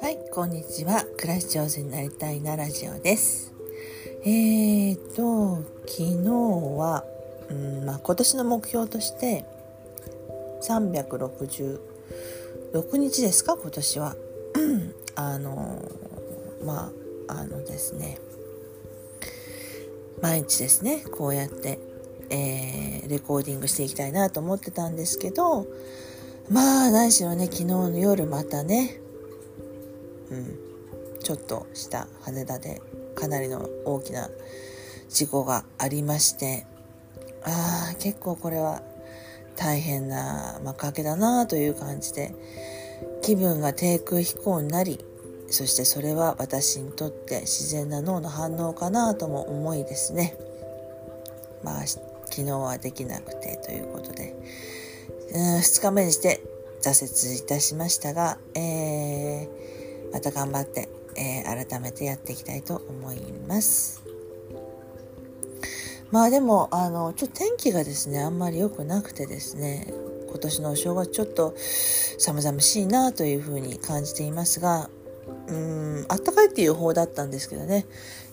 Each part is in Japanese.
はいこんにちは。暮らし上手になりたいなラジオです。えーと昨日は、うんまあ、今年の目標として366日ですか？今年は。あのまああのですね。毎日ですねこうやって、えー、レコーディングしていきたいなと思ってたんですけどまあ何しろね昨日の夜またねうんちょっとした羽田でかなりの大きな事故がありましてああ結構これは大変な幕開けだなという感じで気分が低空飛行になりそしてそれは私にとって自然な脳の反応かなとも思いですね。まあ昨日はできなくてということで。うん2日目にして挫折いたしましたが、えー、また頑張って、えー、改めてやっていきたいと思います。まあでもあのちょっと天気がですねあんまり良くなくてですね今年のお正月ちょっと寒々しいなというふうに感じていますがうんあったかいっていう方だったんですけどね。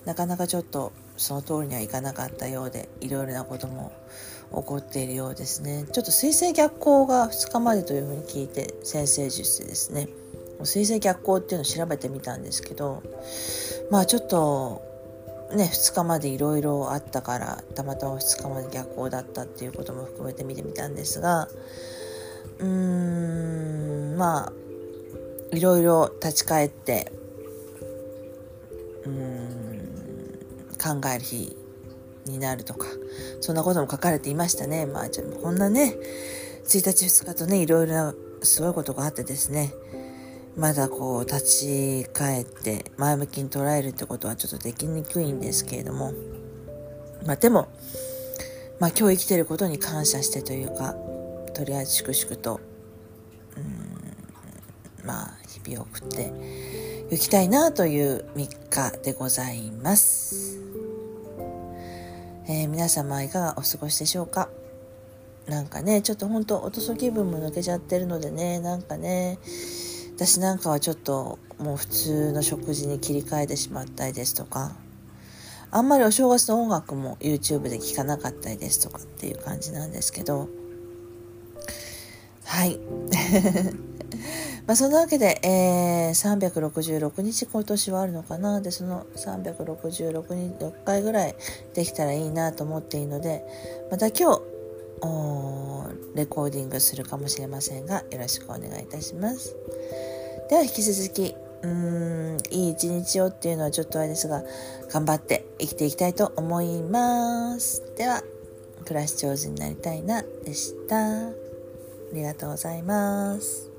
なかなかちょっとその通りにはいかなかったようでいろいろなことも起こっているようですね。ちょっと水星逆行が2日までというふうに聞いて先生術でですね。水星逆行っていうのを調べてみたんですけどまあちょっとね2日までいろいろあったからたまたま2日まで逆行だったっていうことも含めて見てみたんですがうーんまあいろいろ立ち返ってうん考える日になるとかそんなことも書かれていましたね。まあじゃあこんなね1日2日とねいろいろなすごいことがあってですね。まだこう立ち返って前向きに捉えるってことはちょっとできにくいんですけれども。まあでもまあ今日生きてることに感謝してというかとりあえず粛々とまあ日々を送っていきたいなという3日でございます、えー、皆様いかがお過ごしでしょうか？なんかねちょっとほんとおとそ気分も抜けちゃってるのでねなんかね私なんかはちょっともう普通の食事に切り替えてしまったりですとかあんまりお正月の音楽も YouTube で聴かなかったりですとかっていう感じなんですけど。はい。まあ、そんなわけで、えー、366日今年はあるのかな。でその366日6回ぐらいできたらいいなと思っているのでまた今日レコーディングするかもしれませんがよろしくお願いいたします。では引き続きうーんいい一日をっていうのはちょっとあれですが頑張って生きていきたいと思います。では暮らし上手になりたいなでした。ありがとうございます。